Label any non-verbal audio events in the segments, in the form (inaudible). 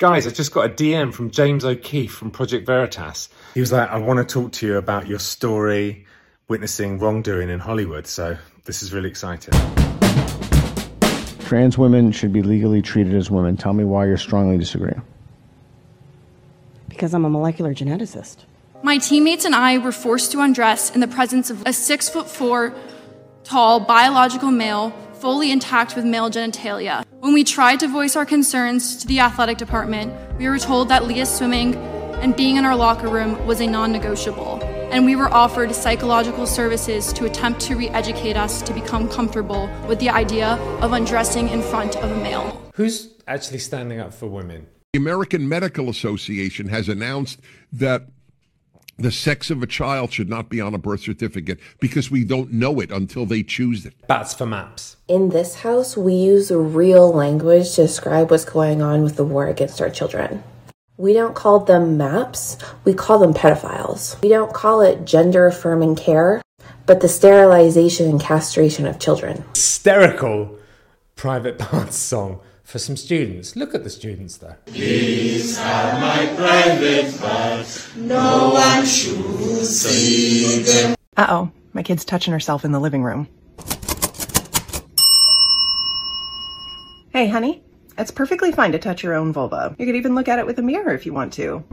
Guys, I just got a DM from James O'Keefe from Project Veritas. He was like, I want to talk to you about your story witnessing wrongdoing in Hollywood. So this is really exciting. Trans women should be legally treated as women. Tell me why you're strongly disagreeing. Because I'm a molecular geneticist. My teammates and I were forced to undress in the presence of a six foot four tall biological male, fully intact with male genitalia. When we tried to voice our concerns to the athletic department, we were told that Lia's swimming and being in our locker room was a non negotiable, and we were offered psychological services to attempt to re educate us to become comfortable with the idea of undressing in front of a male. Who's actually standing up for women? The American Medical Association has announced that the sex of a child should not be on a birth certificate because we don't know it until they choose it. Bats for maps. In this house, we use real language to describe what's going on with the war against our children. We don't call them maps, we call them pedophiles. We don't call it gender affirming care, but the sterilization and castration of children. Hysterical private (laughs) parts song for some students. Look at the students there. These are my private parts. No one should see them. Uh oh, my kid's touching herself in the living room. Hey, honey, it's perfectly fine to touch your own vulva. You could even look at it with a mirror if you want to.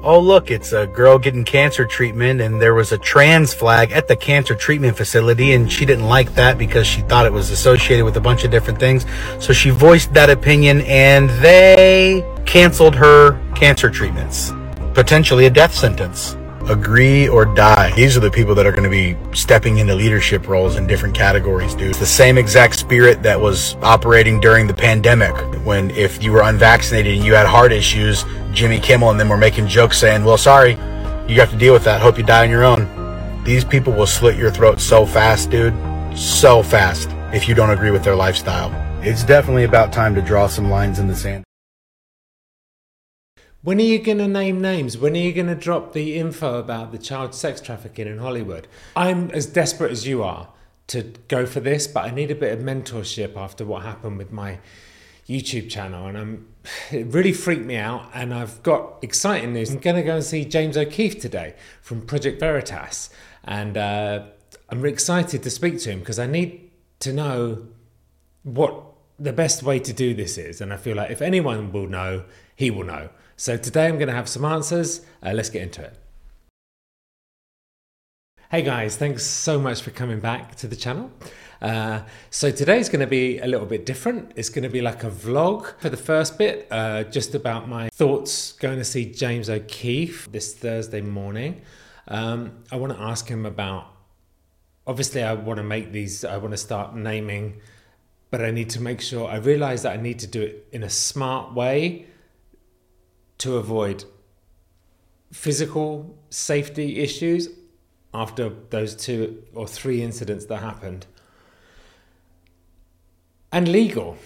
Oh, look, it's a girl getting cancer treatment, and there was a trans flag at the cancer treatment facility, and she didn't like that because she thought it was associated with a bunch of different things. So she voiced that opinion, and they canceled her cancer treatments. Potentially a death sentence. Agree or die. These are the people that are going to be stepping into leadership roles in different categories, dude. It's the same exact spirit that was operating during the pandemic when if you were unvaccinated and you had heart issues, Jimmy Kimmel and them were making jokes saying, well, sorry, you have to deal with that. Hope you die on your own. These people will slit your throat so fast, dude. So fast if you don't agree with their lifestyle. It's definitely about time to draw some lines in the sand. When are you going to name names? When are you going to drop the info about the child sex trafficking in Hollywood? I'm as desperate as you are to go for this, but I need a bit of mentorship after what happened with my YouTube channel, and I'm it really freaked me out. And I've got exciting news. I'm going to go and see James O'Keefe today from Project Veritas, and uh, I'm excited to speak to him because I need to know what the best way to do this is. And I feel like if anyone will know, he will know. So today I'm going to have some answers. Uh, let's get into it. Hey guys, thanks so much for coming back to the channel. Uh, so today's going to be a little bit different. It's going to be like a vlog for the first bit, uh, just about my thoughts going to see James O'Keefe this Thursday morning. Um, I want to ask him about. Obviously, I want to make these. I want to start naming, but I need to make sure. I realize that I need to do it in a smart way to avoid physical safety issues after those two or three incidents that happened. And legal.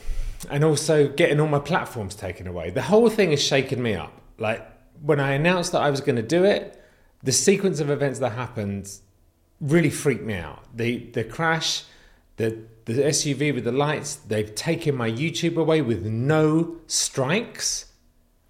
And also getting all my platforms taken away. The whole thing has shaken me up. Like when I announced that I was going to do it, the sequence of events that happened really freaked me out. The the crash, the the SUV with the lights, they've taken my YouTube away with no strikes,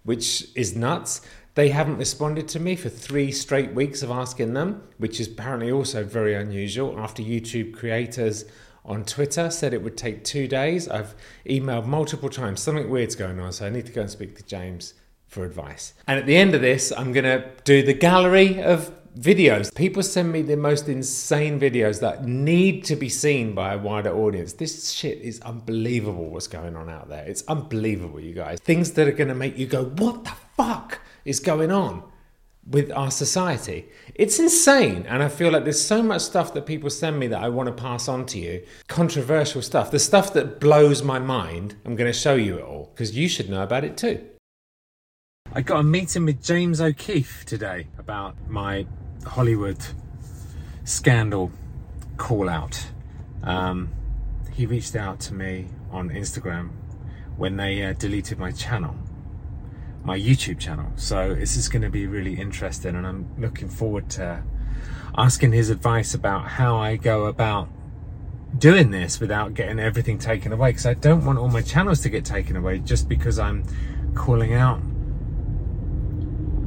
which is nuts. They haven't responded to me for three straight weeks of asking them, which is apparently also very unusual after YouTube creators on Twitter said it would take two days. I've emailed multiple times. Something weird's going on, so I need to go and speak to James for advice. And at the end of this, I'm going to do the gallery of videos. People send me the most insane videos that need to be seen by a wider audience. This shit is unbelievable what's going on out there. It's unbelievable, you guys. Things that are going to make you go, what the fuck is going on? with our society. It's insane. And I feel like there's so much stuff that people send me that I want to pass on to you. Controversial stuff. The stuff that blows my mind. I'm going to show you it all because you should know about it too. I got a meeting with James O'Keefe today about my Hollywood scandal call out. Um, he reached out to me on Instagram when they uh, deleted my channel my YouTube channel. So this is going to be really interesting, and I'm looking forward to asking his advice about how I go about doing this without getting everything taken away. Because I don't want all my channels to get taken away just because I'm calling out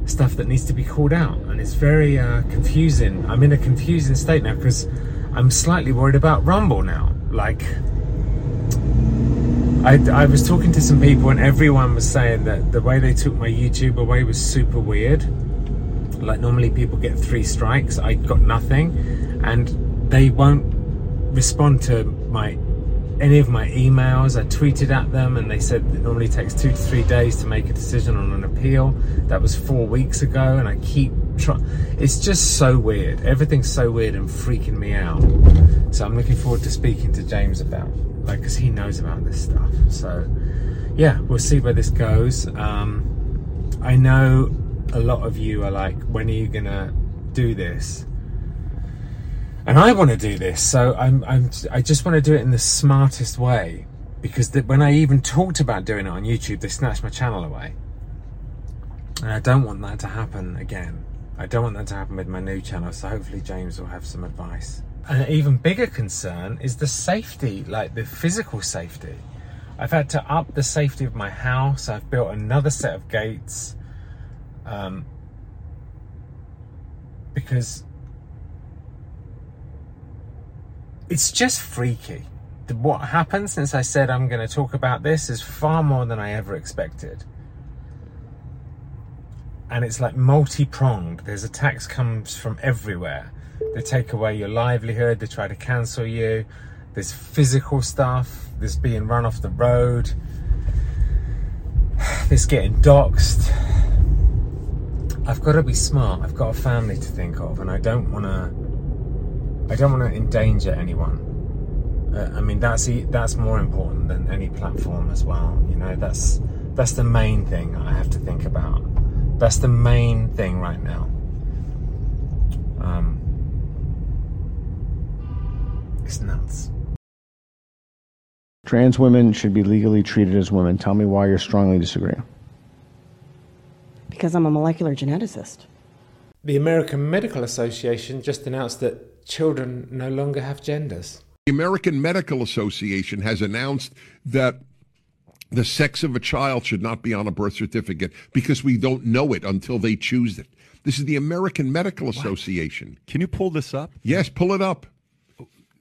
stuff that needs to be called out, and it's very uh, confusing. I'm in a confusing state now because I'm slightly worried about Rumble now. Like, I, I was talking to some people, and everyone was saying that the way they took my YouTube away was super weird. Like, normally people get three strikes, I got nothing, and they won't respond to my any of my emails. I tweeted at them and they said it normally takes two to three days to make a decision on an appeal. That was four weeks ago, and I keep trying. It's just so weird. Everything's so weird and freaking me out. So I'm looking forward to speaking to James about, like, because he knows about this stuff. So yeah, we'll see where this goes. Um, I know a lot of you are like, when are you gonna do this? And I want to do this. So I'm, I'm I just want to do it in the smartest way because the, when I even talked about doing it on YouTube, they snatched my channel away, and I don't want that to happen again. I don't want that to happen with my new channel. So hopefully James will have some advice. An even bigger concern is the safety, like the physical safety. I've had to up the safety of my house. I've built another set of gates. Um, because it's just freaky. What happened since I said I'm going to talk about this is far more than I ever expected. And it's like multi pronged. There's attacks comes from everywhere. They take away your livelihood. They try to cancel you. There's physical stuff. There's being run off the road. (sighs) There's getting doxxed. I've got to be smart. I've got a family to think of, and I don't want to I don't want to endanger anyone. Uh, I mean, that's that's more important than any platform as well. You know, that's that's the main thing I have to think about. That's the main thing right now. Um, it's nuts. Trans women should be legally treated as women. Tell me why you're strongly disagreeing. Because I'm a molecular geneticist. The American Medical Association just announced that children no longer have genders. The American Medical Association has announced that the sex of a child should not be on a birth certificate because we don't know it until they choose it. This is the American Medical Association. Can you pull this up? Yes, pull it up.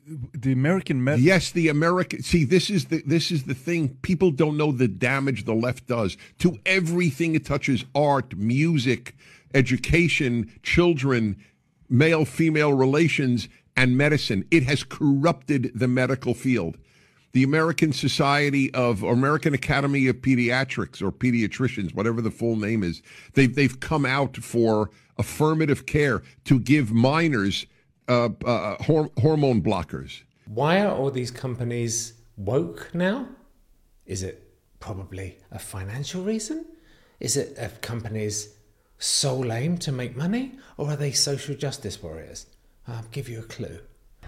The American Med. Yes, the American. See, this is the this is the thing. People don't know the damage the left does to everything it touches: art, music, education, children, male female relations and medicine. It has corrupted the medical field. The American Society of American Academy of Pediatrics or pediatricians, whatever the full name is, they've they've come out for affirmative care to give minors uh, uh, hor- hormone blockers. Why are all these companies woke now? Is it probably a financial reason? Is it a companies sole aim to make money, or are they social justice warriors? I'll give you a clue.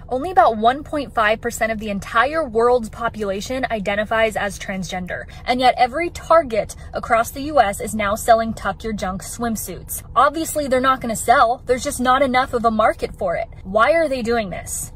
Only about 1.5% of the entire world's population identifies as transgender, and yet every Target across the US is now selling Tuck Your Junk swimsuits. Obviously, they're not going to sell, there's just not enough of a market for it. Why are they doing this?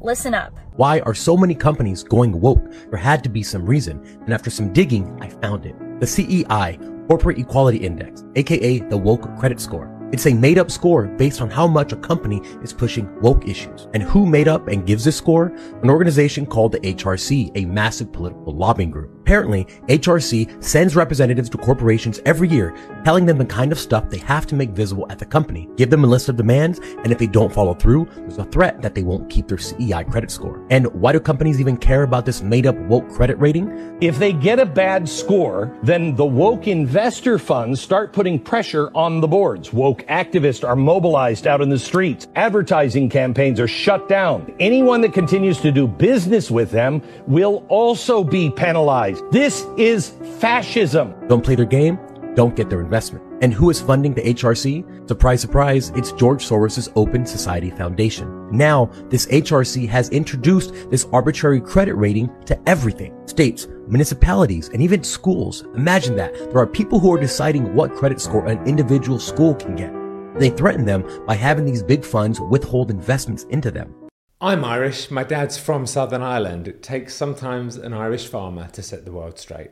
Listen up. Why are so many companies going woke? There had to be some reason, and after some digging, I found it. The CEI, Corporate Equality Index, aka the Woke Credit Score. It's a made up score based on how much a company is pushing woke issues. And who made up and gives this score? An organization called the HRC, a massive political lobbying group. Apparently, HRC sends representatives to corporations every year, telling them the kind of stuff they have to make visible at the company, give them a list of demands, and if they don't follow through, there's a threat that they won't keep their CEI credit score. And why do companies even care about this made up woke credit rating? If they get a bad score, then the woke investor funds start putting pressure on the boards. Woke activists are mobilized out in the streets. Advertising campaigns are shut down. Anyone that continues to do business with them will also be penalized. This is fascism. Don't play their game, don't get their investment. And who is funding the HRC? Surprise, surprise, it's George Soros' Open Society Foundation. Now, this HRC has introduced this arbitrary credit rating to everything. States, municipalities, and even schools. Imagine that. There are people who are deciding what credit score an individual school can get. They threaten them by having these big funds withhold investments into them. I'm Irish. My dad's from Southern Ireland. It takes sometimes an Irish farmer to set the world straight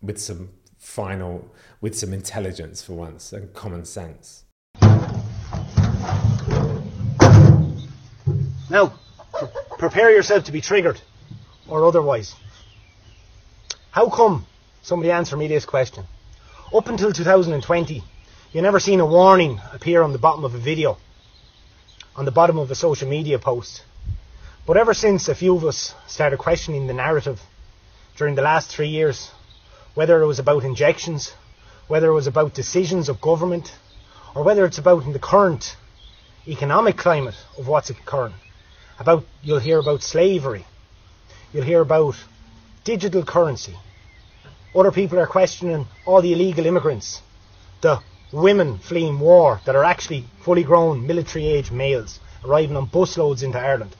with some final with some intelligence for once and common sense. Now, pre- prepare yourself to be triggered or otherwise. How come? Somebody answer me this question. Up until 2020, you never seen a warning appear on the bottom of a video, on the bottom of a social media post. But ever since a few of us started questioning the narrative during the last three years, whether it was about injections, whether it was about decisions of government, or whether it's about in the current economic climate of what's occurring, about you'll hear about slavery, you'll hear about digital currency. Other people are questioning all the illegal immigrants, the women fleeing war that are actually fully grown military age males arriving on busloads into Ireland.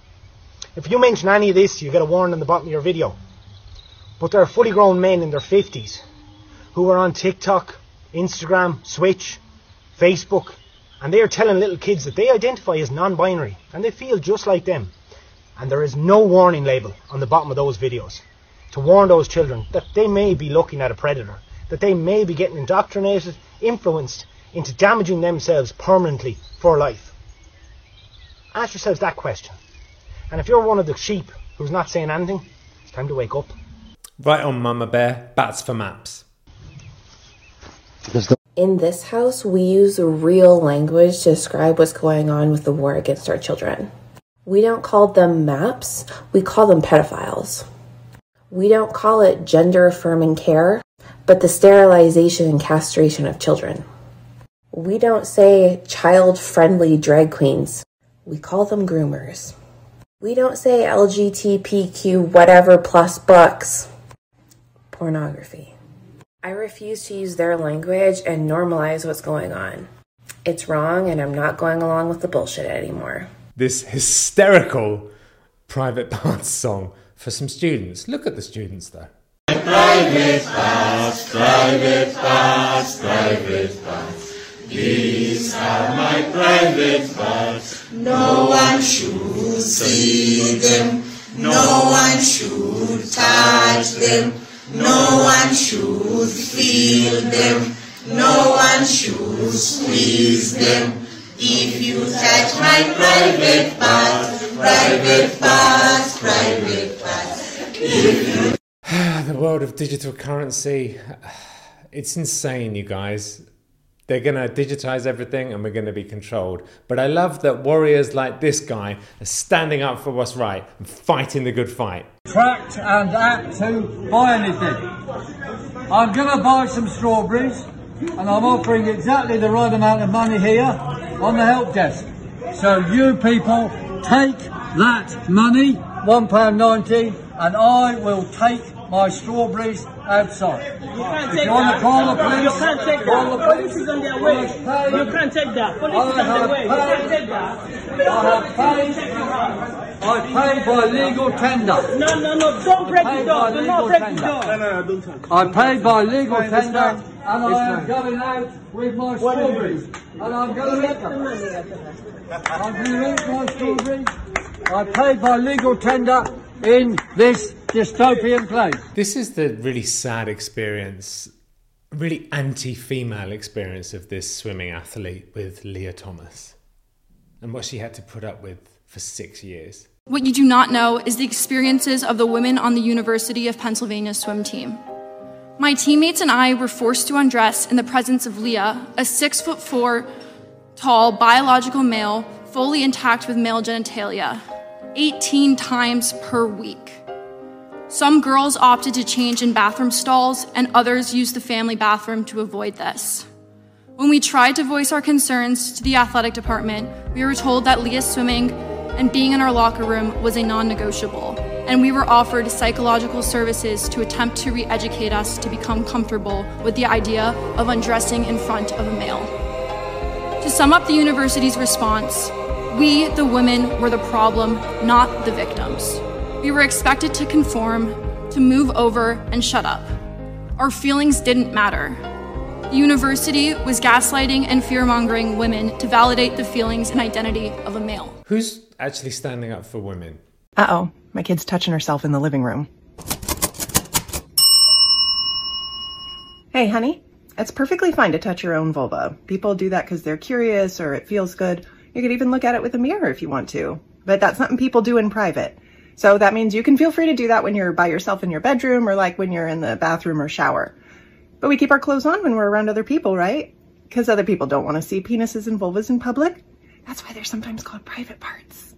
If you mention any of this, you get a warning on the bottom of your video. But there are fully grown men in their 50s who are on TikTok, Instagram, Twitch, Facebook, and they are telling little kids that they identify as non binary and they feel just like them. And there is no warning label on the bottom of those videos to warn those children that they may be looking at a predator, that they may be getting indoctrinated, influenced into damaging themselves permanently for life. Ask yourselves that question. And if you're one of the sheep who's not saying anything, it's time to wake up. Right on, Mama Bear. Bats for maps. In this house, we use real language to describe what's going on with the war against our children. We don't call them maps, we call them pedophiles. We don't call it gender affirming care, but the sterilization and castration of children. We don't say child friendly drag queens, we call them groomers. We don't say LGBTQ whatever plus books, pornography. I refuse to use their language and normalize what's going on. It's wrong, and I'm not going along with the bullshit anymore. This hysterical private (laughs) parts song for some students. Look at the students though. Private parts, private parts, private parts. These are my private parts. No one should see them. No one should touch them. No one should feel them. No one should squeeze them. If you touch my private parts, private parts, private parts. (sighs) The world of digital currency. (sighs) It's insane, you guys. They're going to digitize everything and we're going to be controlled. But I love that warriors like this guy are standing up for what's right and fighting the good fight. tracked and apt to buy anything. I'm going to buy some strawberries and I'm offering exactly the right amount of money here on the help desk. So you people take that money, £1.90, and I will take my strawberries outside. You can't if take you want that. to call the police, You can't take that. the Police is on their way. You can't take that. Police is on their have way. You can't take that. I have paid. I paid by legal tender. No, no, no. Don't break the Paid door. by Do not break the tender. door. No, no, no. Don't touch. I paid by legal Fine, tender, and I am going out with my strawberries, and I'm going to eat them. I'm going to eat my strawberries. I paid by legal tender in this dystopian place. This is the really sad experience, really anti female experience of this swimming athlete with Lia Thomas and what she had to put up with for six years. What you do not know is the experiences of the women on the University of Pennsylvania swim team. My teammates and I were forced to undress in the presence of Lia, a six foot four tall biological male, fully intact with male genitalia, 18 times per week. Some girls opted to change in bathroom stalls, and others used the family bathroom to avoid this. When we tried to voice our concerns to the athletic department, we were told that Lia's swimming and being in our locker room was a non negotiable, and we were offered psychological services to attempt to re educate us to become comfortable with the idea of undressing in front of a male. To sum up the university's response, we, the women, were the problem, not the victims. We were expected to conform, to move over, and shut up. Our feelings didn't matter. The university was gaslighting and fear mongering women to validate the feelings and identity of a male. Who's actually standing up for women? Uh oh, my kid's touching herself in the living room. Hey, honey, it's perfectly fine to touch your own vulva. People do that because they're curious or it feels good. You could even look at it with a mirror if you want to. But that's something people do in private. So that means you can feel free to do that when you're by yourself in your bedroom or like when you're in the bathroom or shower. But we keep our clothes on when we're around other people, right? Because other people don't want to see penises and vulvas in public. That's why they're sometimes called private parts.